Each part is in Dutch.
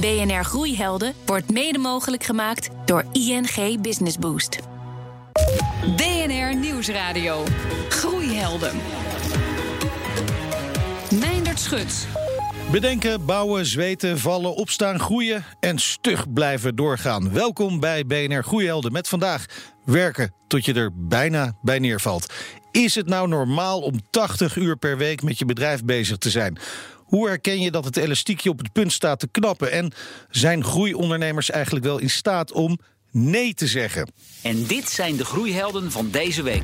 BNR Groeihelden wordt mede mogelijk gemaakt door ING Business Boost. BNR Nieuwsradio. Groeihelden. Meindert Schut. Bedenken, bouwen, zweten, vallen, opstaan, groeien en stug blijven doorgaan. Welkom bij BNR Groeihelden met vandaag werken tot je er bijna bij neervalt. Is het nou normaal om 80 uur per week met je bedrijf bezig te zijn? Hoe herken je dat het elastiekje op het punt staat te knappen? En zijn groeiondernemers eigenlijk wel in staat om nee te zeggen? En dit zijn de groeihelden van deze week.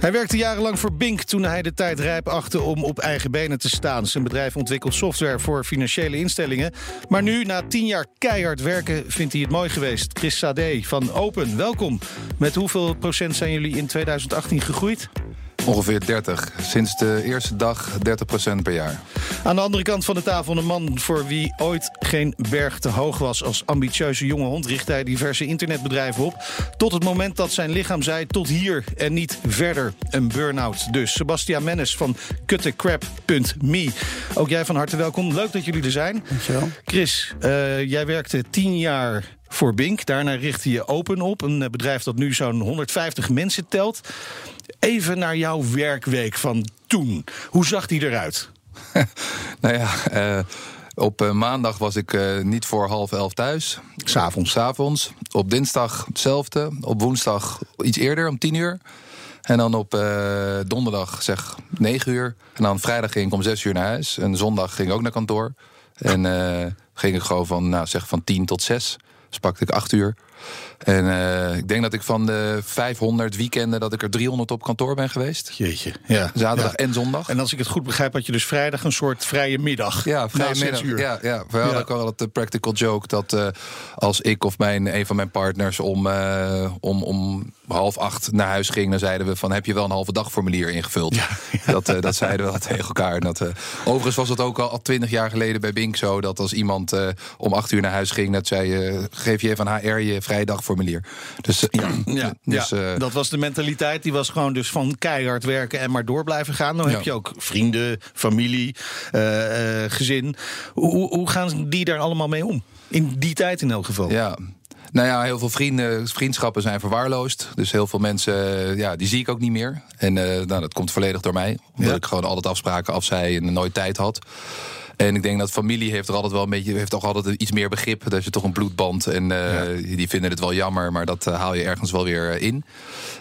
Hij werkte jarenlang voor Bink toen hij de tijd rijp achtte om op eigen benen te staan. Zijn bedrijf ontwikkelt software voor financiële instellingen. Maar nu, na tien jaar keihard werken, vindt hij het mooi geweest. Chris Sade van Open, welkom. Met hoeveel procent zijn jullie in 2018 gegroeid? Ongeveer 30. Sinds de eerste dag 30% per jaar. Aan de andere kant van de tafel een man voor wie ooit geen berg te hoog was. Als ambitieuze jonge hond richt hij diverse internetbedrijven op. Tot het moment dat zijn lichaam zei tot hier en niet verder. Een burn-out dus. Sebastian Mennis van kuttecrap.me. Ook jij van harte welkom. Leuk dat jullie er zijn. Dankjewel. Chris, uh, jij werkte tien jaar voor Bink. Daarna richtte je Open op. Een eh, bedrijf dat nu zo'n 150 mensen telt. Even naar jouw werkweek van toen. Hoe zag die eruit? nou ja, uh, op uh, maandag was ik uh, niet voor half elf thuis. S'avonds. S'avonds. Op dinsdag hetzelfde. Op woensdag iets eerder, om tien uur. En dan op donderdag zeg 9 uur. En dan vrijdag ging ik om 6 uur naar huis. En zondag ging ik ook naar kantoor. En ging ik gewoon van, nou, zeg van 10 tot 6. Pakte ik 8 uur. En uh, ik denk dat ik van de 500 weekenden dat ik er 300 op kantoor ben geweest. Jeetje, ja. Zaterdag ja. en zondag. En als ik het goed begrijp, had je dus vrijdag een soort vrije middag. Ja, vrije middag. Uur. Ja, ja. We hadden ook al het uh, practical joke dat uh, als ik of mijn, een van mijn partners om, om, om half acht naar huis ging, dan zeiden we van heb je wel een halve dagformulier ingevuld. Ja. Dat, dat zeiden we tegen elkaar. Dat, overigens was het ook al twintig jaar geleden bij Bink zo dat als iemand om acht uur naar huis ging, dat zei geef je even aan HR je vrije dagformulier. Dus, ja, ja, dus, ja. Uh, dat was de mentaliteit. Die was gewoon dus van keihard werken en maar door blijven gaan. Dan heb je ook vrienden, familie, uh, uh, gezin. Hoe, hoe gaan die daar allemaal mee om? In die tijd in elk geval. Ja, nou ja, heel veel vrienden, vriendschappen zijn verwaarloosd. Dus heel veel mensen, ja, die zie ik ook niet meer. En nou, dat komt volledig door mij. Omdat ja. ik gewoon altijd afspraken afzei en nooit tijd had. En ik denk dat familie heeft er altijd wel een beetje, heeft toch altijd iets meer begrip. Dat is je toch een bloedband. En uh, ja. die vinden het wel jammer, maar dat uh, haal je ergens wel weer in.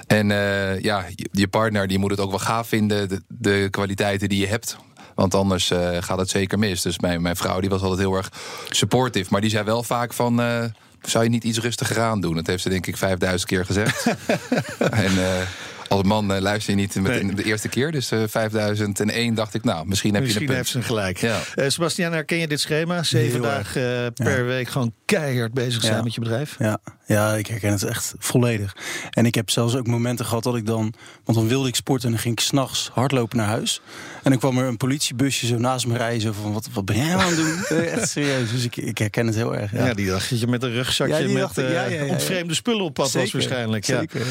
En uh, ja, je, je, partner die moet het ook wel gaaf vinden, de, de kwaliteiten die je hebt. Want anders gaat het zeker mis. Dus mijn, mijn vrouw die was altijd heel erg supportive. Maar die zei wel vaak van zou je niet iets rustiger aan doen? Dat heeft ze denk ik 5000 keer gezegd. en uh, als man uh, luister je niet met nee. de eerste keer. Dus uh, 5001 dacht ik, nou, misschien heb misschien je een heeft ze gelijk. Ja. Uh, Sebastian, herken je dit schema? Zeven dagen per ja. week gewoon keihard bezig zijn ja. met je bedrijf? Ja. Ja, ik herken het echt volledig. En ik heb zelfs ook momenten gehad dat ik dan... Want dan wilde ik sporten en dan ging ik s'nachts hardlopen naar huis. En dan kwam er een politiebusje zo naast me rijden. Zo van, wat, wat ben jij aan het doen? echt serieus. Dus ik, ik herken het heel erg. Ja, ja die dacht dat je met een rugzakje met ja, ontvreemde spullen op pad was waarschijnlijk. Zeker,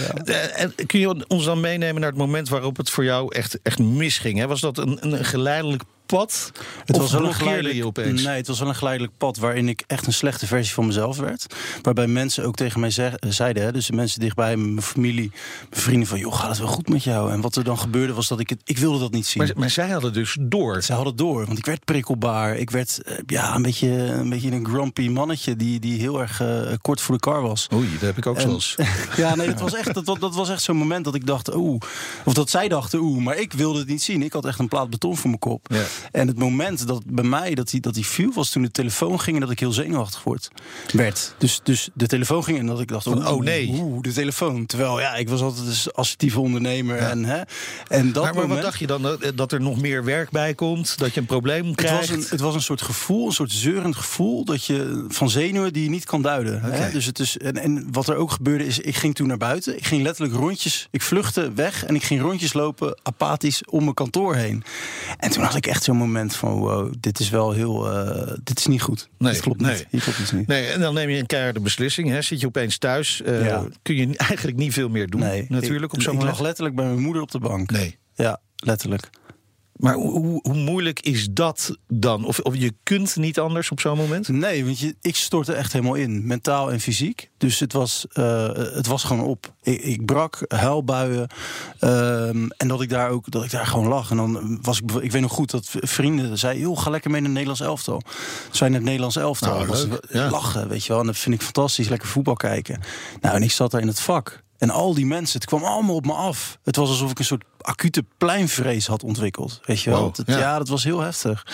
En kun je ons dan meenemen naar het moment waarop het voor jou echt, echt misging? Hè? Was dat een, een geleidelijk pad? Het was wel een opeens? Nee, het was wel een geleidelijk pad waarin ik echt een slechte versie van mezelf werd. Waarbij mensen ook tegen mij zeg, zeiden, hè, dus de mensen dichtbij, mijn familie, mijn vrienden van, joh, gaat het wel goed met jou? En wat er dan gebeurde was dat ik het, ik wilde dat niet zien. Maar, maar zij hadden dus door. Zij hadden door, want ik werd prikkelbaar. Ik werd uh, ja, een beetje, een beetje een grumpy mannetje die, die heel erg uh, kort voor de kar was. Oei, dat heb ik ook zelfs. ja, nee, dat was echt, dat, dat was echt zo'n moment dat ik dacht, oeh, of dat zij dachten, oeh, maar ik wilde het niet zien. Ik had echt een plaat beton voor mijn kop. Ja. En het moment dat bij mij dat die, dat die viel was toen de telefoon ging en dat ik heel zenuwachtig word, werd. Dus, dus de telefoon ging en dat ik dacht, oh, oh nee, oeh, de telefoon. Terwijl ja, ik was altijd een assertieve ondernemer ja. en hè. En dat maar, maar moment, wat dacht je dan dat er nog meer werk bij komt, dat je een probleem krijgt? Het was een, het was een soort gevoel, een soort zeurend gevoel dat je van zenuwen die je niet kan duiden. Okay. Hè? Dus het is en, en wat er ook gebeurde is, ik ging toen naar buiten, ik ging letterlijk rondjes, ik vluchtte weg en ik ging rondjes lopen apathisch om mijn kantoor heen. En toen had ik echt zo'n moment van wow, dit is wel heel, uh, dit is niet goed. Nee, dit klopt nee. niet. Hier klopt iets niet. Nee, en dan neem je een keiharde beslissing. Hè? Zit je opeens thuis, uh, Ja. kun je eigenlijk niet veel meer doen. Nee, natuurlijk ik, op zo'n ik moment. lag letterlijk bij mijn moeder op de bank. Nee. Ja, letterlijk. Maar hoe, hoe moeilijk is dat dan? Of, of je kunt niet anders op zo'n moment? Nee, want je, ik stortte echt helemaal in, mentaal en fysiek. Dus het was, uh, het was gewoon op. Ik, ik brak, huilbuien. Um, en dat ik daar ook dat ik daar gewoon lag. En dan was ik, ik weet nog goed dat vrienden zeiden: joh, ga lekker mee naar het Nederlands elftal. Zijn het Nederlands elftal. Nou, was ja. lachen, weet je wel. En dat vind ik fantastisch, lekker voetbal kijken. Nou, en ik zat daar in het vak. En al die mensen, het kwam allemaal op me af. Het was alsof ik een soort acute pleinvrees had ontwikkeld. Weet je wel? Wow, Dat- ja. ja. dat was heel heftig.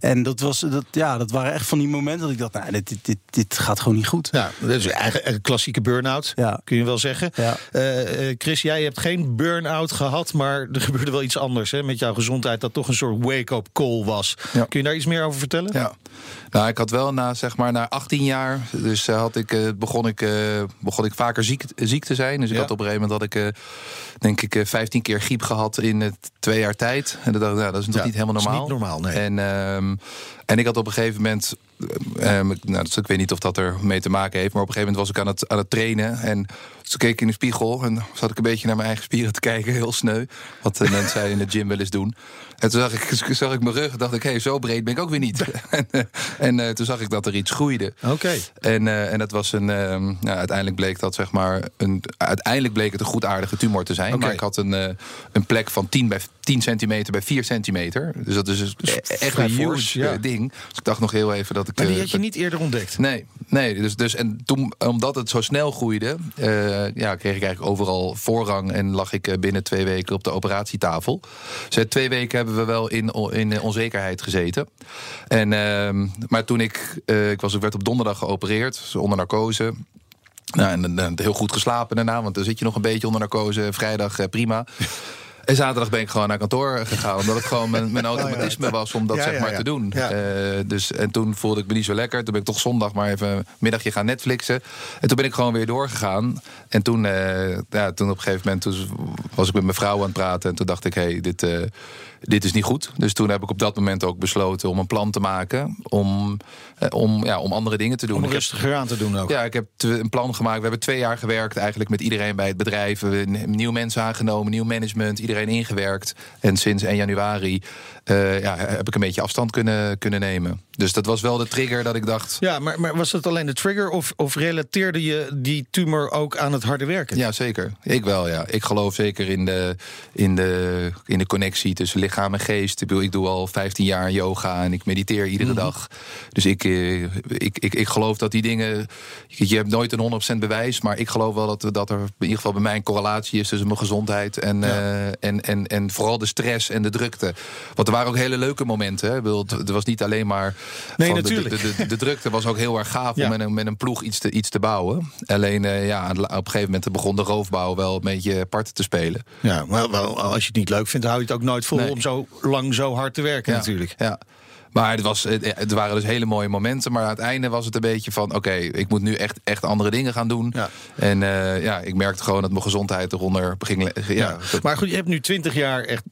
En dat, was, dat, ja, dat waren echt van die momenten dat ik dacht, nou, dit, dit, dit, dit gaat gewoon niet goed. Ja, dat is eigenlijk een klassieke burn-out, Ja. kun je wel zeggen. Ja. Eh, eh, Chris, jij hebt geen burn-out gehad, maar er gebeurde wel iets anders hè, met jouw gezondheid, dat toch een soort wake-up call was. Ja. Kun je daar iets meer over vertellen? Ja. Nou, ik had wel na, zeg maar, na 18 jaar, dus eh, had ik, eh, begon, ik, eh, begon ik vaker ziek, ziek te zijn. Dus ik Ja. had op een gegeven moment had ik, eh, denk ik, eh, 15 keer griep gehad in eh, twee jaar tijd. En dat, nou, dat is nog Ja, niet helemaal dat is normaal. niet normaal, nee. En, ehm, en ik had op een gegeven moment, eh, ehm, nou, dus ik weet niet of dat er mee te maken heeft, maar op een gegeven moment was ik aan het, aan het trainen. En toen keek ik in de spiegel en zat ik een beetje naar mijn eigen spieren te kijken, heel sneu. Wat de mensen in de gym wel eens doen. En toen zag ik, zag ik mijn rug en dacht ik, hé, hey, zo breed ben ik ook weer niet. en eh, en eh, toen zag ik dat er iets groeide. Oké. En, en dat was een. ehm, nou, uiteindelijk bleek dat zeg maar. Een, uiteindelijk bleek het een goedaardige tumor te zijn. Maar ik had een, een plek van 10 bij 10 centimeter bij 4 centimeter. Dus dat is dus echt een huge ja. eh, ding. Dus ik dacht nog heel even dat ik. Maar die eh, had je niet eerder ontdekt? Nee, nee. Dus, dus en toen, omdat het zo snel groeide, eh, ja, kreeg ik eigenlijk overal voorrang en lag ik eh, binnen twee weken op de operatietafel. Dus twee weken hebben we wel in, in onzekerheid gezeten. En, ehm, maar toen ik, ik was, ik werd op donderdag geopereerd, dus onder narcose. Nou, en, dan heel goed geslapen daarna, want dan zit je nog een beetje onder narcose. Vrijdag prima. En zaterdag ben ik gewoon naar kantoor gegaan. Omdat het gewoon mijn, mijn automatisme was om dat zeg maar te doen. Eh, dus, en toen voelde ik me niet zo lekker. Toen ben ik toch zondag maar even een middagje gaan Netflixen. En toen ben ik gewoon weer doorgegaan. En toen, eh, ja, toen op een gegeven moment toen was ik met mijn vrouw aan het praten. En toen dacht ik, hé, hey, dit, eh, dit is niet goed. Dus toen heb ik op dat moment ook besloten om een plan te maken. Om, eh, om, ja, om andere dingen te doen. Om rustiger aan te doen ook. ja, ik heb een plan gemaakt. We hebben twee jaar gewerkt eigenlijk met iedereen bij het bedrijf. We hebben nieuwe mensen aangenomen, nieuw management, iedereen ingewerkt. En sinds 1 januari eh, ja, heb ik een beetje afstand kunnen, kunnen nemen. Dus dat was wel de trigger dat ik dacht... Ja, maar, maar was dat alleen de trigger of, of relateerde je die tumor ook aan het harde werken? Ja, zeker. Ik wel, ja. Ik geloof zeker in de, in de, in de connectie tussen lichaam en geest. Ik, bedoel, ik doe al 15 jaar yoga en ik mediteer iedere dag. Dus ik, eh, ik, ik, ik geloof dat die dingen... Je hebt nooit een 100% bewijs, maar ik geloof wel dat, dat er in ieder geval bij mij een correlatie is tussen mijn gezondheid en, eh, en, en, en vooral de stress en de drukte. Want er waren ook hele leuke momenten. Hè. Ik bedoel, Het was niet alleen maar. Nee, van natuurlijk. De, de, de drukte was ook heel erg gaaf Ja. om met een, met een ploeg iets te, iets te bouwen. Alleen eh, ja, op een gegeven moment begon de roofbouw wel een beetje parten te spelen. Ja, maar wel, als je het niet leuk vindt, hou je het ook nooit vol Nee. Om zo lang zo hard te werken natuurlijk. Ja. Maar het, was, het, waren dus hele mooie momenten. Maar aan het einde was het een beetje van... oké, ik moet nu echt, echt andere dingen gaan doen. Ja. En eh, ja, ik merkte gewoon dat mijn gezondheid eronder ging... Ja, Maar goed, je hebt nu twintig jaar echt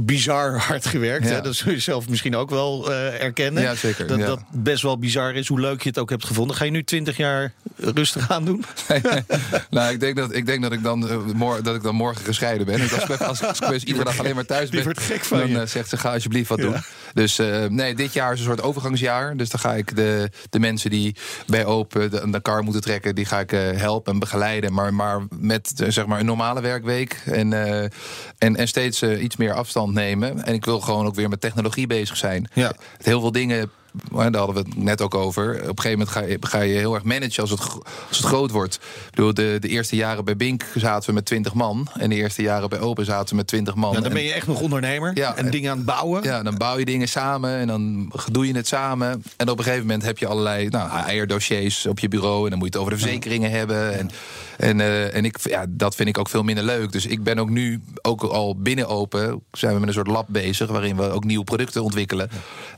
bizar hard gewerkt. Ja. Dat zul je zelf misschien ook wel eh, erkennen. Ja, zeker, Dat dat best wel bizar is, hoe leuk je het ook hebt gevonden. Ga je nu twintig jaar rustig aan doen? nou, ik denk dat ik, denk dat ik, dan, mor- dat ik dan morgen gescheiden ben. En als, ik- als, als ik dus iedere dag alleen maar thuis ben... gek van dan je. zegt ze, ga alsjeblieft wat Ja. doen. Dus eh, nee, dit jaar is een soort overgangsjaar. Dus dan ga ik de, de mensen die bij Open de, de kar moeten trekken... die ga ik eh, helpen en begeleiden. Maar, maar met eh, zeg maar een normale werkweek. En, eh, en, en steeds eh, iets meer afstand nemen. En ik wil gewoon ook weer met technologie bezig zijn. Ja. Heel veel dingen... Daar hadden we het net ook over. Op een gegeven moment ga je, ga je heel erg managen als het, als het groot wordt. Ik bedoel, de, de eerste jaren bij Bink zaten we met 20 man. En de eerste jaren bij Open zaten we met 20 man. Ja, dan En- ben je echt nog ondernemer Ja, en en- dingen aan het bouwen. ja, dan bouw je dingen samen en dan doe je het samen. En op een gegeven moment heb je allerlei nou, eierdossiers op je bureau. En dan moet je het over de verzekeringen hebben. En, en, eh, en ik, ja, dat vind ik ook veel minder leuk. Dus ik ben ook nu, ook al binnen open, zijn we met een soort lab bezig. Waarin we ook nieuwe producten ontwikkelen.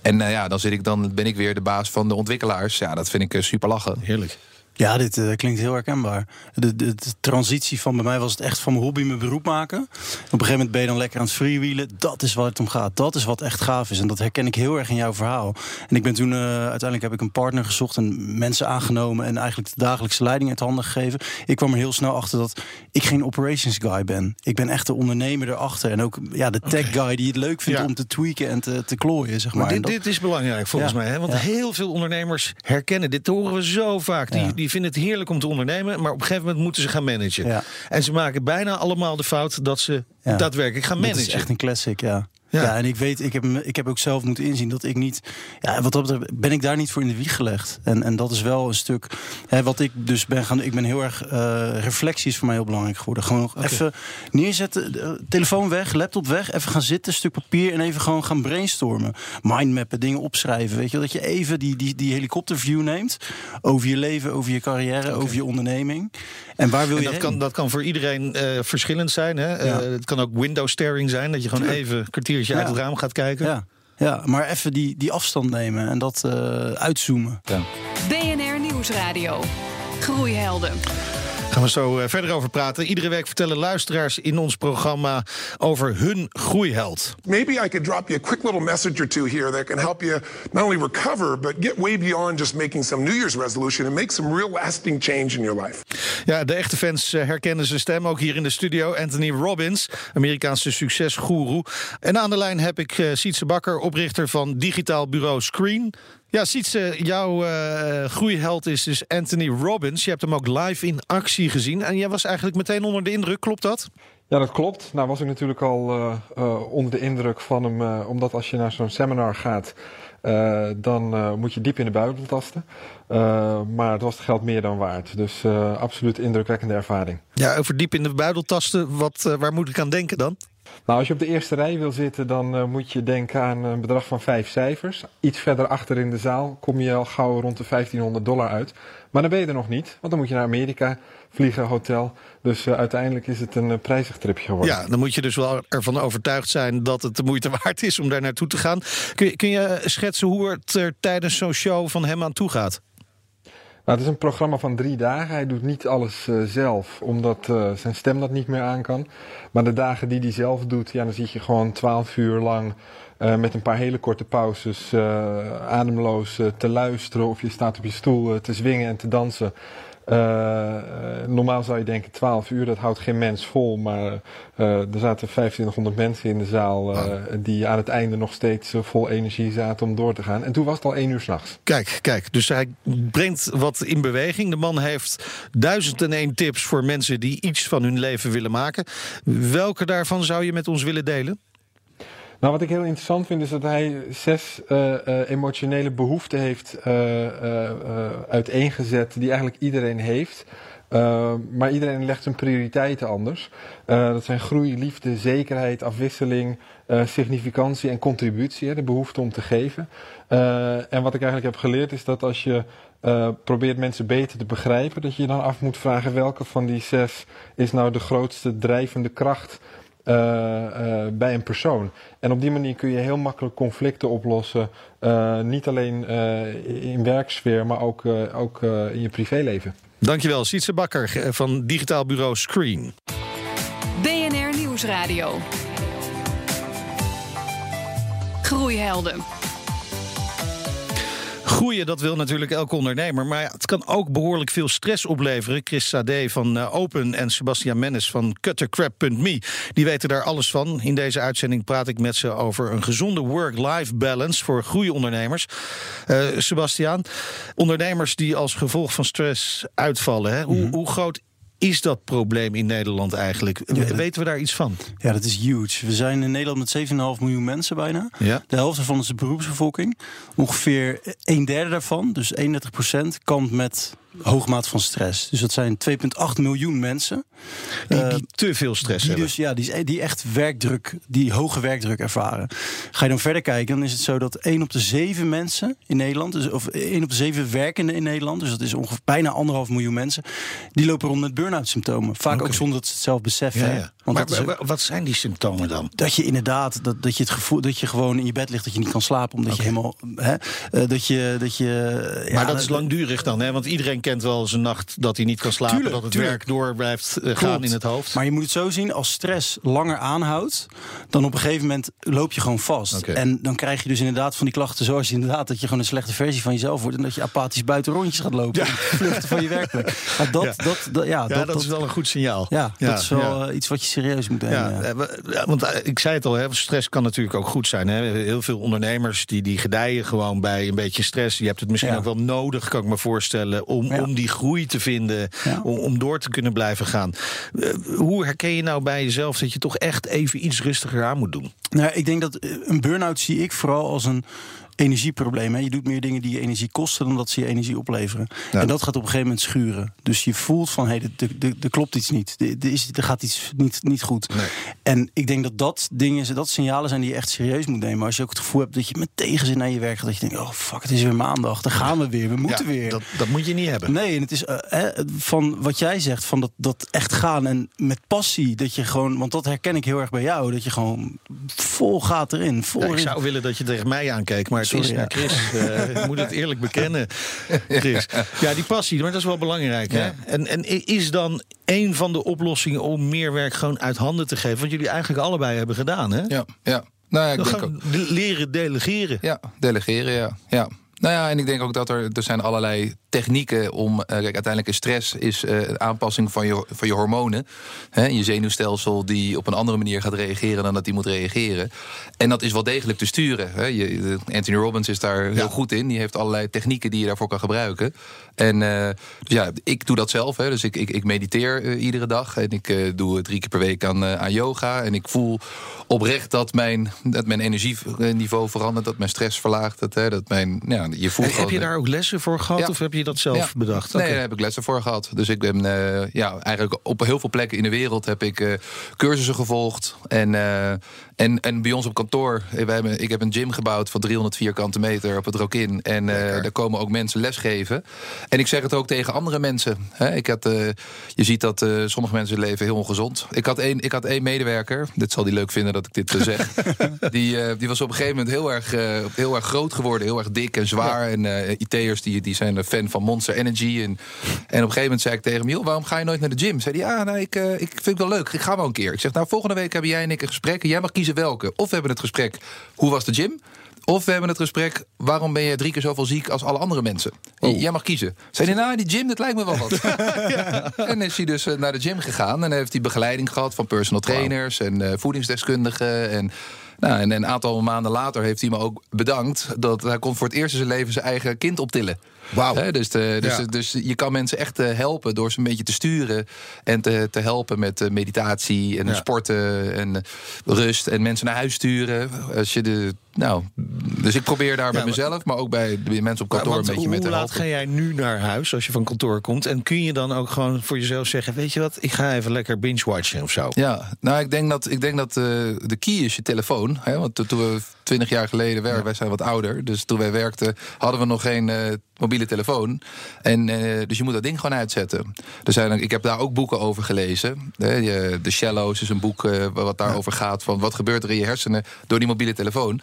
En eh, ja, dan, zit ik, dan ben ik weer de baas van de ontwikkelaars. Ja, dat vind ik eh, super lachen. Heerlijk. Ja, dit uh, klinkt heel herkenbaar. De, de, de, transitie van bij mij was het echt van mijn hobby mijn beroep maken. Op een gegeven moment ben je dan lekker aan het freewheelen. Dat is wat het om gaat. Dat is wat echt gaaf is. En dat herken ik heel erg in jouw verhaal. En ik ben toen, uh, uiteindelijk heb ik een partner gezocht en mensen aangenomen. En eigenlijk de dagelijkse leiding uit handen gegeven. Ik kwam er heel snel achter dat ik geen operations guy ben. Ik ben echt de ondernemer erachter. En ook ja, de tech guy die het leuk vindt om te tweaken en te, te klooien. Zeg maar. maar dit, dit is belangrijk volgens mij. Hè? Want heel veel ondernemers herkennen dit. horen we zo vaak. Die, die vinden het heerlijk om te ondernemen, maar op een gegeven moment moeten ze gaan managen. Ja. En ze maken bijna allemaal de fout dat ze daadwerkelijk gaan managen. Dat is echt een classic, ja. Ja. en ik weet, ik heb, ik heb ook zelf moeten inzien dat ik niet. Ja, wat dat betreft ben ik daar niet voor in de wieg gelegd. En, en dat is wel een stuk. Hè, wat ik dus ben gaan. Ik ben heel erg. Uh, reflectie is voor mij heel belangrijk geworden. Gewoon nog even neerzetten. Telefoon weg, laptop weg. Even gaan zitten, stuk papier. En even gewoon gaan brainstormen. Mindmappen, dingen opschrijven. Weet je, dat je even die, die, die helikopterview neemt. Over je leven, over je carrière, over je onderneming. En waar wil en je. Dat kan, dat kan voor iedereen uh, verschillend zijn. Hè? Ja. Uh, het kan ook window staring zijn. Dat je gewoon even een kwartiertje je uit het raam gaat kijken. Ja, ja maar even die, die afstand nemen en dat uh, uitzoomen. Ja. BNR Nieuwsradio. Groeihelden gaan we zo eh, verder over praten. Iedere week vertellen luisteraars in ons programma over hun groeiheld. Maybe I could drop you a quick little message or two here that can help you not only recover, but get way beyond just making some New Year's resolution and make some real lasting change in your life. Ja, de echte fans eh, herkennen zijn stem ook hier in de studio. Anthony Robbins, Amerikaanse succesgoeroe. En aan de lijn heb ik uh, Sietse Bakker, oprichter van digitaal bureau Screen. Ja, Sietse, jouw uh, groeiheld is dus Anthony Robbins. Je hebt hem ook live in actie gezien. En jij was eigenlijk meteen onder de indruk, klopt dat? Ja, dat klopt. Nou was ik natuurlijk al uh, uh, onder de indruk van hem. omdat als je naar zo'n seminar gaat, dan moet je diep in de buidel tasten. maar het was het geld meer dan waard. Dus absoluut indrukwekkende ervaring. Ja, over diep in de buidel tasten, wat, waar moet ik aan denken dan? Nou, als je op de eerste rij wil zitten, dan uh, moet je denken aan een bedrag van vijf cijfers. Iets verder achter in de zaal kom je al gauw rond de 1500 dollar uit. Maar dan ben je er nog niet, want dan moet je naar Amerika vliegen, hotel. Dus uh, uiteindelijk is het een uh, prijzig tripje geworden. Ja, dan moet je dus wel ervan overtuigd zijn dat het de moeite waard is om daar naartoe te gaan. Kun je, kun je schetsen hoe het er tijdens zo'n show van hem aan toe gaat? Het is een programma van drie dagen. Hij doet niet alles uh, zelf, omdat uh, zijn stem dat niet meer aan kan. Maar de dagen die hij zelf doet, ja, dan zit je gewoon twaalf uur lang uh, met een paar hele korte pauzes ademloos te luisteren. Of je staat op je stoel te zwingen en te dansen. Uh, normaal zou je denken 12 uur, dat houdt geen mens vol. Maar uh, er zaten 2500 mensen in de zaal die aan het einde nog steeds vol energie zaten om door te gaan. En toen was het al 1 uur s'nachts. Kijk, kijk, dus hij brengt wat in beweging. De man heeft duizend en één tips voor mensen die iets van hun leven willen maken. Welke daarvan zou je met ons willen delen? Nou, wat ik heel interessant vind is dat hij zes uh, uh, emotionele behoeften heeft uh, uiteengezet die eigenlijk iedereen heeft. maar iedereen legt zijn prioriteiten anders. dat zijn groei, liefde, zekerheid, afwisseling, significantie en contributie. Hè, de behoefte om te geven. en wat ik eigenlijk heb geleerd is dat als je probeert mensen beter te begrijpen, dat je dan af moet vragen welke van die zes is nou de grootste drijvende kracht uh, uh, bij een persoon. En op die manier kun je heel makkelijk conflicten oplossen. Uh, niet alleen in werksfeer, maar ook, ook in je privéleven. Dankjewel, Sietse Bakker van digitaal bureau Screen. BNR Nieuwsradio. Groeihelden. Groeien, dat wil natuurlijk elke ondernemer. Maar het kan ook behoorlijk veel stress opleveren. Chris Sade van uh, Open en Sebastian Mennis van CutterCrab.me. Die weten daar alles van. In deze uitzending praat ik met ze over een gezonde work-life balance voor groeiondernemers. Uh, Sebastian, ondernemers die als gevolg van stress uitvallen. Hè? Hoe, mm -hmm. hoe groot is dat probleem in Nederland eigenlijk? Ja, Weten we daar iets van? Ja, dat is huge. We zijn in Nederland met 7,5 miljoen mensen bijna. Ja. De helft is de beroepsbevolking. Ongeveer een derde daarvan, dus 31 procent, kampt met hoogmaat van stress. Dus dat zijn 2,8 miljoen mensen. Die, die te veel stress die hebben. Dus, ja, die, die echt werkdruk, die hoge werkdruk ervaren. Ga je dan verder kijken, dan is het zo dat 1 op de 7 mensen in Nederland, dus, of 1 op de 7 werkenden in Nederland, dus dat is ongeveer bijna anderhalf miljoen mensen, die lopen rond met burn-out symptomen. Vaak okay. ook zonder dat ze het zelf beseffen. Ja, ja. Want maar, maar, wat zijn die symptomen dan? Dat je inderdaad, dat, dat je het gevoel dat je gewoon in je bed ligt, dat je niet kan slapen, omdat okay. je helemaal. Hè, uh, dat je, dat je, maar dat is langdurig dan, hè? Want iedereen kent wel eens een nacht dat hij niet kan slapen. Tuurlijk, dat het tuurlijk. werk door blijft eh, gaan in het hoofd. Maar je moet het zo zien, als stress langer aanhoudt, dan op een gegeven moment loop je gewoon vast. En dan krijg je dus inderdaad van die klachten zoals je inderdaad dat je gewoon een slechte versie van jezelf wordt en dat je apathisch buiten rondjes gaat lopen. en Vluchten van je werkplek. Maar dat, Ja. dat, dat, ja, ja, dat, is wel een goed signaal. ja, dat is wel ja. eh, iets wat je serieus moet nemen. Ja, Ja. eh, ja, want ik zei het al, hè, stress kan natuurlijk ook goed zijn. Hè. Heel veel ondernemers die, die gedijen gewoon bij een beetje stress. Je hebt het misschien Ja. ook wel nodig, kan ik me voorstellen, om, Ja. om die groei te vinden, Ja. om, om door te kunnen blijven gaan. Eh, hoe herken je nou bij jezelf dat je toch echt even iets rustiger aan moet doen? Nou, ik denk dat eh, een burn-out zie ik vooral als een energieprobleem. Hè. Je doet meer dingen die je energie kosten dan dat ze je energie opleveren. Ja. En dat gaat op een gegeven moment schuren. Dus je voelt van, hé, hey, er- klopt iets niet. Er- gaat iets niet, niet goed. Nee. En ik denk dat dat dingen, dat signalen zijn die je echt serieus moet nemen. Als je ook het gevoel hebt dat je met tegenzin naar je werk gaat. Dat je denkt, oh fuck, het is weer maandag. Dan gaan we weer. We moeten Ja, weer. Dat, dat moet je niet hebben. Nee, en het is eh, hè, van wat jij zegt, van dat, dat echt gaan en met passie. Dat je gewoon, want dat herken ik heel erg bij jou. Dat je gewoon vol gaat erin. Vol Ja, ik zou willen dat je tegen mij aankeek, maar Sorry, is naar ja. Chris. Eh, ik moet het eerlijk bekennen, Chris. Ja, die passie, maar dat is wel belangrijk. Hè? En, en is dan een van de oplossingen om meer werk gewoon uit handen te geven? Wat jullie eigenlijk allebei hebben gedaan, hè? Ja, ja. Nou ja, ik denk ook. leren delegeren. Ja, delegeren, ja. ja. Nou ja, en ik denk ook dat er, er zijn allerlei technieken om... eh, kijk, uiteindelijk is stress is, eh, aanpassing van je, van je hormonen. Hè, je zenuwstelsel die op een andere manier gaat reageren... dan dat die moet reageren. En dat is wel degelijk te sturen. Hè. Je, Anthony Robbins is daar heel goed in. Die heeft allerlei technieken die je daarvoor kan gebruiken. En eh, dus ja, ik doe dat zelf. Hè. Dus ik, ik, ik mediteer iedere dag. En ik doe drie keer per week aan, aan yoga. En ik voel oprecht dat mijn, dat mijn energieniveau verandert. Dat mijn stress verlaagt. Dat, hè, dat mijn, ja, je voelt heb je daar ook lessen voor gehad Ja. of heb je dat zelf Ja. bedacht? Nee, daar heb ik lessen voor gehad. Dus ik ben eh, ja, eigenlijk op heel veel plekken in de wereld heb ik eh, cursussen gevolgd. En, eh, en, en bij ons op kantoor, eh, wij hebben, ik heb een gym gebouwd van 300 vierkante meter op het Rokin. En eh, daar komen ook mensen lesgeven. En ik zeg het ook tegen andere mensen. Hè. Ik had, eh, je ziet dat sommige mensen leven heel ongezond. Ik had één, ik had één medewerker, dit zal die leuk vinden dat ik dit zeg. die, die was op een gegeven moment heel erg, heel erg groot geworden, heel erg dik en zwaar. En eh IT'ers die, die zijn een fan van Monster Energy. En, en op een gegeven moment zei ik tegen hem: joh, waarom ga je nooit naar de gym? Zei hij: Ja, nou, ik, eh, ik vind het wel leuk. Ik ga wel een keer. Ik zeg: Nou, volgende week hebben jij en ik een gesprek. En jij mag kiezen welke. Of we hebben het gesprek: hoe was de gym? Of we hebben het gesprek, waarom ben je drie keer zoveel ziek als alle andere mensen? Jij mag kiezen. Zei hij, nou, die gym, dat lijkt me wel wat. En is hij dus eh, naar de gym gegaan. En heeft hij begeleiding gehad van personal trainers en eh, voedingsdeskundigen. En, nou, en een aantal maanden later heeft hij me ook bedankt... dat hij kon voor het eerst in zijn leven zijn eigen kind optillen. Wauw. Dus, de- dus, Ja. dus je kan mensen echt eh, helpen door ze een beetje te sturen. En te, te helpen met eh, meditatie en Ja. sporten en eh, rust. En mensen naar huis sturen. Als je de, nou, dus ik probeer daar bij mezelf, maar ook bij de mensen op kantoor een beetje hoe mee te laat helpen. ga jij nu naar huis als je van kantoor komt? En kun je dan ook gewoon voor jezelf zeggen: Weet je wat, ik ga even lekker binge-watchen of zo? Ja, nou, ik denk dat, ik denk dat eh, de key is je telefoon. Hè? Want to- toen we twintig jaar geleden werkten, wij zijn wat ouder. Dus toen wij werkten, hadden we nog geen eh, mobiele telefoon. En, eh, dus je moet dat ding gewoon uitzetten. Er zijn, ik heb daar ook boeken over gelezen. The Shallows is een boek eh, wat daarover gaat. Van wat gebeurt er in je hersenen door die mobiele telefoon.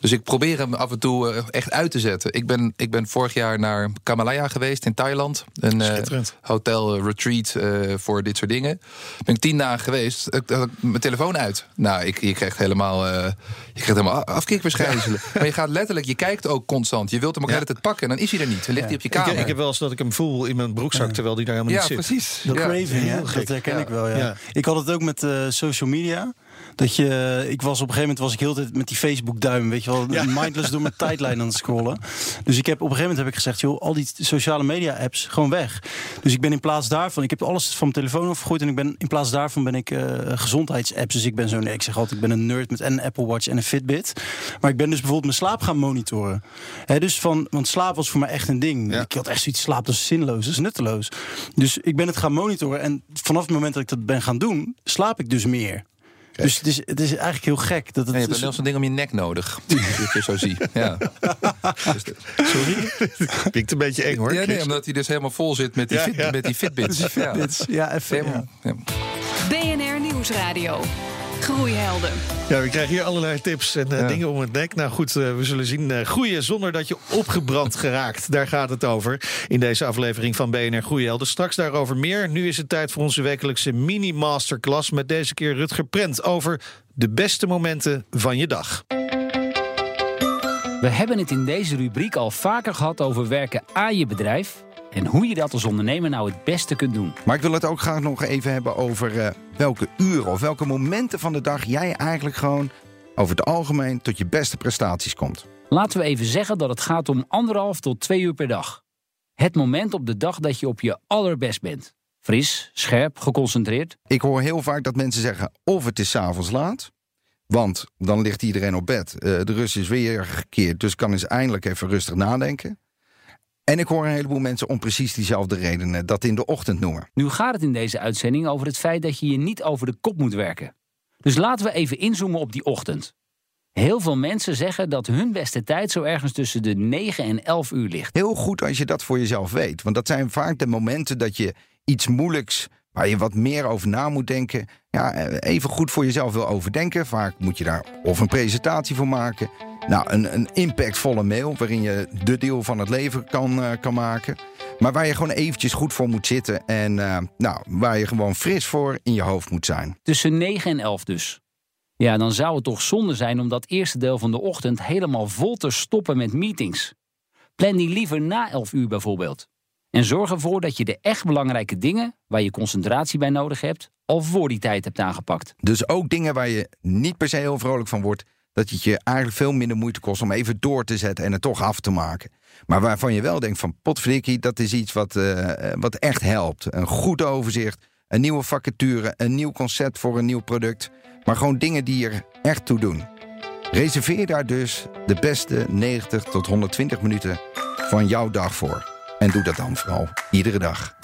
Dus ik probeer hem af en toe eh, echt uit te zetten. Ik ben, ik ben vorig jaar naar Kamalaya geweest in Thailand. Een eh, Schitterend. hotel eh, retreat eh, voor dit soort dingen. Ben ik tien dagen geweest. Ik had mijn telefoon uit. Nou, ik, je krijgt helemaal, eh je krijgt helemaal afkikverschijnselen. Maar je gaat letterlijk, je kijkt ook constant. Je wilt hem ook Ja. de hele tijd pakken en dan is hij er niet. Dan ligt hij op je kamer. ik heb wel eens dat ik hem voel in mijn broekzak terwijl die daar helemaal ja, niet zit. precies. Dat ja. dat herken Ja. ik wel. Ja. Ja. Ik had het ook met eh, social media. Dat je, ik was op een gegeven moment was ik heel de tijd met die Facebook duim, weet je wel, Ja. mindless door mijn tijdlijn aan het scrollen. Dus ik heb op een gegeven moment heb ik gezegd, joh, al die sociale media apps gewoon weg. Dus ik ben in plaats daarvan, ik heb alles van mijn telefoon afgegooid en ik ben in plaats daarvan ben ik eh, gezondheidsapps. Dus ik ben zo'n, ik zeg altijd, ik ben een nerd met en een Apple Watch en een Fitbit. Maar ik ben dus bijvoorbeeld mijn slaap gaan monitoren. Dus van, want slaap was voor mij echt een ding. Ja. Ik had echt zoiets, slaap dat is zinloos, dat is nutteloos. Dus ik ben het gaan monitoren en vanaf het moment dat ik dat ben gaan doen, slaap ik dus meer. Dus het is, het is eigenlijk heel gek. Dat het Nee, je hebt wel zo'n ding om je nek nodig. Als je het zo zie. Ja. Dus Sorry? Klinkt een beetje eng hoor. ja, nee, omdat hij dus helemaal vol zit met die, Ja, fit, ja. Met die Fitbits. Ja. Even. Ja. ja. BNR Nieuwsradio. Groeihelden. Ja, we krijgen hier allerlei tips en uh, dingen om het nek. Nou goed, uh, we zullen zien. Uh, groeien zonder dat je opgebrand geraakt. Daar gaat het over in deze aflevering van BNR Groeihelden. Straks daarover meer. Nu is het tijd voor onze wekelijkse mini-masterclass... met deze keer Rutger Prent over de beste momenten van je dag. We hebben het in deze rubriek al vaker gehad over werken aan je bedrijf en hoe je dat als ondernemer nou het beste kunt doen. Maar ik wil het ook graag nog even hebben over uh, welke uren of welke momenten van de dag jij eigenlijk gewoon over het algemeen tot je beste prestaties komt. Laten we even zeggen dat het gaat om anderhalf tot twee uur per dag. Het moment op de dag dat je op je allerbest bent. Fris, scherp, geconcentreerd. Ik hoor heel vaak dat mensen zeggen of het is avonds laat. Want dan ligt iedereen op bed. Uh, de rust is weer gekeerd, dus kan eens eindelijk even rustig nadenken. En ik hoor een heleboel mensen om precies diezelfde redenen dat in de ochtend noemen. Nu gaat het in deze uitzending over het feit dat je je niet over de kop moet werken. Dus laten we even inzoomen op die ochtend. Heel veel mensen zeggen dat hun beste tijd zo ergens tussen de 9 en 11 uur ligt. Heel goed als je dat voor jezelf weet. Want dat zijn vaak de momenten dat je iets moeilijks waar je wat meer over na moet denken. Ja, even goed voor jezelf wil overdenken. Vaak moet je daar of een presentatie voor maken. Nou, een, een impactvolle mail waarin je de deel van het leven kan, uh, kan maken. Maar waar je gewoon eventjes goed voor moet zitten. En uh, nou, waar je gewoon fris voor in je hoofd moet zijn. Tussen 9 en 11 dus. Ja, dan zou het toch zonde zijn om dat eerste deel van de ochtend helemaal vol te stoppen met meetings. Plan die liever na 11 uur bijvoorbeeld. En zorg ervoor dat je de echt belangrijke dingen, waar je concentratie bij nodig hebt, al voor die tijd hebt aangepakt. Dus ook dingen waar je niet per se heel vrolijk van wordt, dat het je eigenlijk veel minder moeite kost om even door te zetten en het toch af te maken. Maar waarvan je wel denkt van potverdikkie, dat is iets wat, uh, wat echt helpt. Een goed overzicht, een nieuwe vacature, een nieuw concept voor een nieuw product. Maar gewoon dingen die er echt toe doen. Reserveer daar dus de beste 90 tot 120 minuten van jouw dag voor. En doe dat dan vooral iedere dag.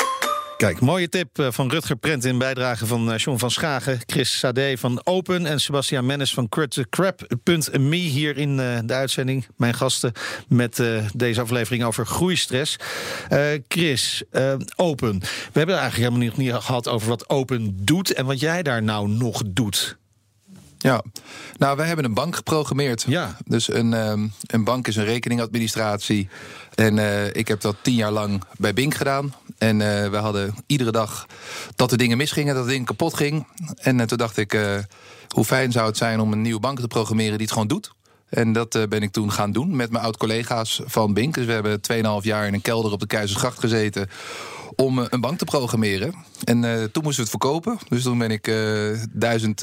Kijk, mooie tip eh, van Rutger Prent in bijdrage van John van Schagen, Chris Sade van Open en Sebastian Mennis van Crap.me hier in de uitzending. Mijn gasten met deze aflevering over groeistress. Uh, Chris, Open. We hebben eigenlijk helemaal niet gehad over wat Open doet en wat jij daar nou nog doet. Ja, nou, wij hebben een bank geprogrammeerd. Ja. Dus een, um, een bank is een rekeningadministratie. En uh, ik heb dat tien jaar lang bij Bink gedaan. En uh, we hadden iedere dag dat de dingen misgingen, dat het ding kapot ging. En uh, toen dacht ik, hoe fijn zou het zijn om een nieuwe bank te programmeren die het gewoon doet. En dat ben ik toen gaan doen met mijn oud-collega's van Bink. Dus we hebben 2,5 jaar in een kelder op de Keizersgracht gezeten om uh, een bank te programmeren. En uh, toen moesten we het verkopen. Dus toen ben ik, duizend,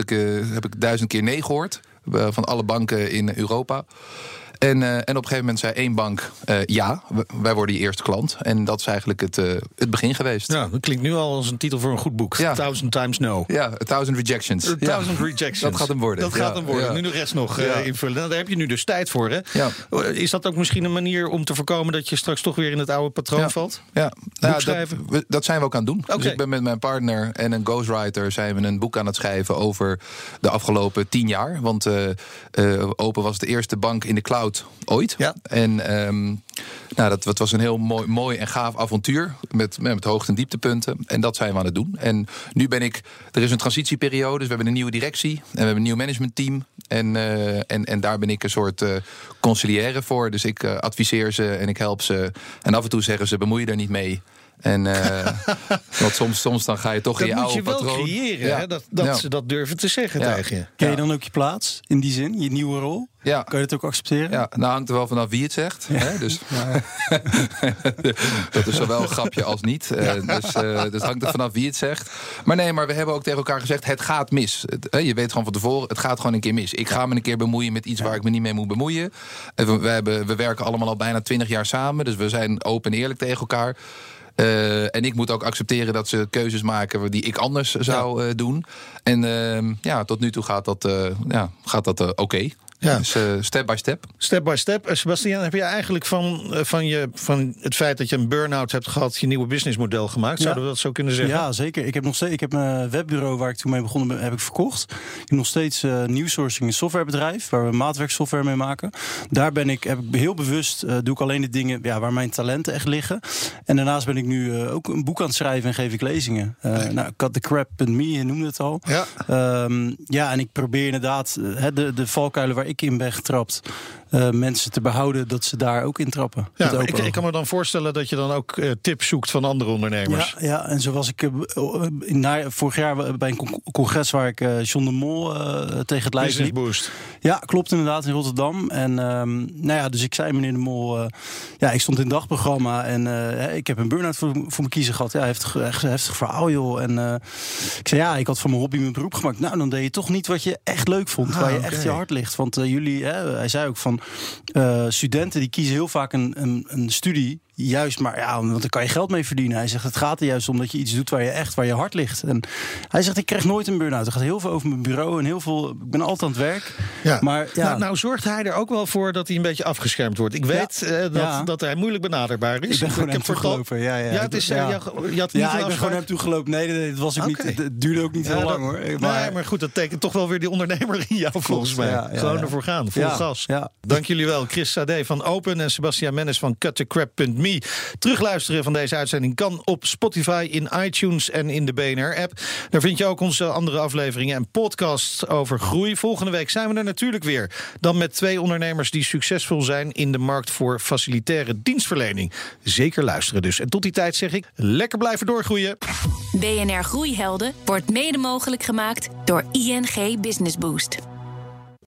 heb ik duizend keer nee gehoord. van alle banken in Europa. En, uh, en op een gegeven moment zei één bank: uh, ja, wij worden je eerste klant. En dat is eigenlijk het, uh, het begin geweest. Ja, dat klinkt nu al als een titel voor een goed boek. Ja. Thousand Times No. Ja, A Thousand Rejections. A Thousand ja. Rejections. Dat gaat hem worden. Dat gaat hem worden. Nu de rest nog invullen. Nou, daar heb je nu dus tijd voor. Hè? Ja. Is dat ook misschien een manier om te voorkomen dat je straks toch weer in het oude patroon valt? Ja, nou, dat, we, dat, zijn we ook aan het doen. Okay. Dus ik ben met mijn partner en een ghostwriter zijn we een boek aan het schrijven over de afgelopen tien jaar. Want Open was de eerste bank in de cloud ooit. Ja. En um, nou, dat, dat, was een heel mooi, mooi en gaaf avontuur. Met, met hoogte- en dieptepunten. En dat zijn we aan het doen. En nu ben ik. Er is een transitieperiode. Dus we hebben een nieuwe directie. En we hebben een nieuw managementteam. En, uh, en, en daar ben ik een soort uh, conciliaire voor. Dus ik uh, adviseer ze en ik help ze. En af en toe zeggen ze: bemoei je er niet mee. En uh, want soms, soms dan ga je toch dat in je oude patroon. Dat moet je wel creëren, ja. hè? Dat, dat ja. ze dat durven te zeggen ja. tegen je. Ken je dan ook je plaats in die zin, je nieuwe rol? Ja. Kan je dat ook accepteren? Ja, nou hangt er wel vanaf wie het zegt. Hè? Dus, dat is zowel een grapje als niet. Uh, dus, uh, dus hangt er vanaf wie het zegt. Maar nee, maar we hebben ook tegen elkaar gezegd: het gaat mis. Het, uh, je weet gewoon van tevoren, het gaat gewoon een keer mis. Ik ga me een keer bemoeien met iets waar ik me niet mee moet bemoeien. We, we, hebben, we werken allemaal al bijna twintig jaar samen. Dus we zijn open en eerlijk tegen elkaar. Uh, en ik moet ook accepteren dat ze keuzes maken die ik anders zou uh, doen. En uh, ja, tot nu toe gaat dat, uh, ja, gaat dat oké. Okay. Ja. Dus uh, step by step. Step by step. Uh, Sebastian, heb je eigenlijk van, uh, van, je, van het feit dat je een burn-out hebt gehad... je nieuwe businessmodel gemaakt? Zouden we dat zo kunnen zeggen? Ja, zeker. Ik heb nog steeds, ik heb mijn webbureau waar ik toen mee begonnen ben, heb ik verkocht. Ik heb nog steeds uh, nieuwsourcing een softwarebedrijf... waar we maatwerksoftware mee maken. Daar ben ik, heb ik heel bewust, uh, doe ik alleen de dingen ja, waar mijn talenten echt liggen. En daarnaast ben ik nu eh, ook een boek aan het schrijven en geef ik lezingen. Uh, nou, Cut the Me, je noemde het al. Ja. Ehm, ja, en ik probeer inderdaad uh, de, de valkuilen waar ik in ben getrapt... Uh, mensen te behouden dat ze daar ook in trappen. Ja, ik, ik, kan me dan voorstellen dat je dan ook uh, tips zoekt van andere ondernemers. Ja, ja en zo was ik uh, na, vorig jaar bij een congres waar ik John de Mol tegen het lijf liep. Boost. Ja, klopt inderdaad, in Rotterdam. En um, nou ja, dus ik zei meneer de Mol, ja, ik stond in het dagprogramma en ik heb een burn-out voor, voor mijn kiezer gehad. Ja, heftig, echt heftig verhaal joh. En ik zei ja, ik had van mijn hobby mijn beroep gemaakt. Nou, dan deed je toch niet wat je echt leuk vond, ah, waar je okay. echt je hart ligt. Want jullie, hij zei ook van uh, studenten die kiezen heel vaak een, een, een studie juist maar, ja, want dan kan je geld mee verdienen. Hij zegt, het gaat er juist om dat je iets doet waar je echt, waar je hart ligt. En hij zegt, ik krijg nooit een burn-out. Er gaat heel veel over mijn bureau en heel veel, ik ben altijd aan het werk. Ja. Maar, ja. Nou, nou zorgt hij er ook wel voor dat hij een beetje afgeschermd wordt. Ik weet ja. uh, dat, ja. dat hij moeilijk benaderbaar is. Ik ben gewoon hem toegelopen. Ja, ja. ja, het is, ja. Je, je had niet ja ik ben gewoon hem toegelopen. Nee, nee, nee, dat was ik okay. niet. Het duurde ook niet heel lang hoor. Maar, nee, maar goed, dat tekent toch wel weer die ondernemer in jou volgens mij. Gewoon ervoor gaan, vol gas. Dank jullie wel. Chris Sade van Open en Sebastian Mennis van cutthecrap.me. Terug luisteren van deze uitzending kan op Spotify, in iTunes en in de BNR-app. Daar vind je ook onze andere afleveringen en podcasts over groei. Volgende week zijn we er natuurlijk weer. Dan met twee ondernemers die succesvol zijn in de markt voor facilitaire dienstverlening. Zeker luisteren dus. En tot die tijd zeg ik, lekker blijven doorgroeien. BNR Groeihelden wordt mede mogelijk gemaakt door ING Business Boost.